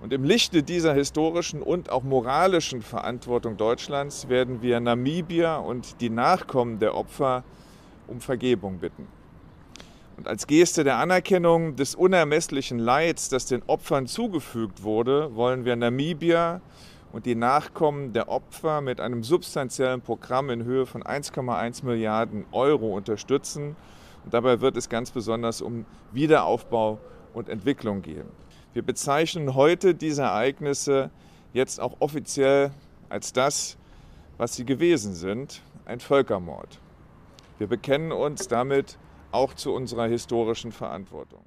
Und im Lichte dieser historischen und auch moralischen Verantwortung Deutschlands werden wir Namibia und die Nachkommen der Opfer um Vergebung bitten. Und als Geste der Anerkennung des unermesslichen Leids, das den Opfern zugefügt wurde, wollen wir Namibia und die Nachkommen der Opfer mit einem substanziellen Programm in Höhe von 1,1 Milliarden Euro unterstützen. Und dabei wird es ganz besonders um Wiederaufbau und Entwicklung gehen. Wir bezeichnen heute diese Ereignisse jetzt auch offiziell als das, was sie gewesen sind, ein Völkermord. Wir bekennen uns damit auch zu unserer historischen Verantwortung.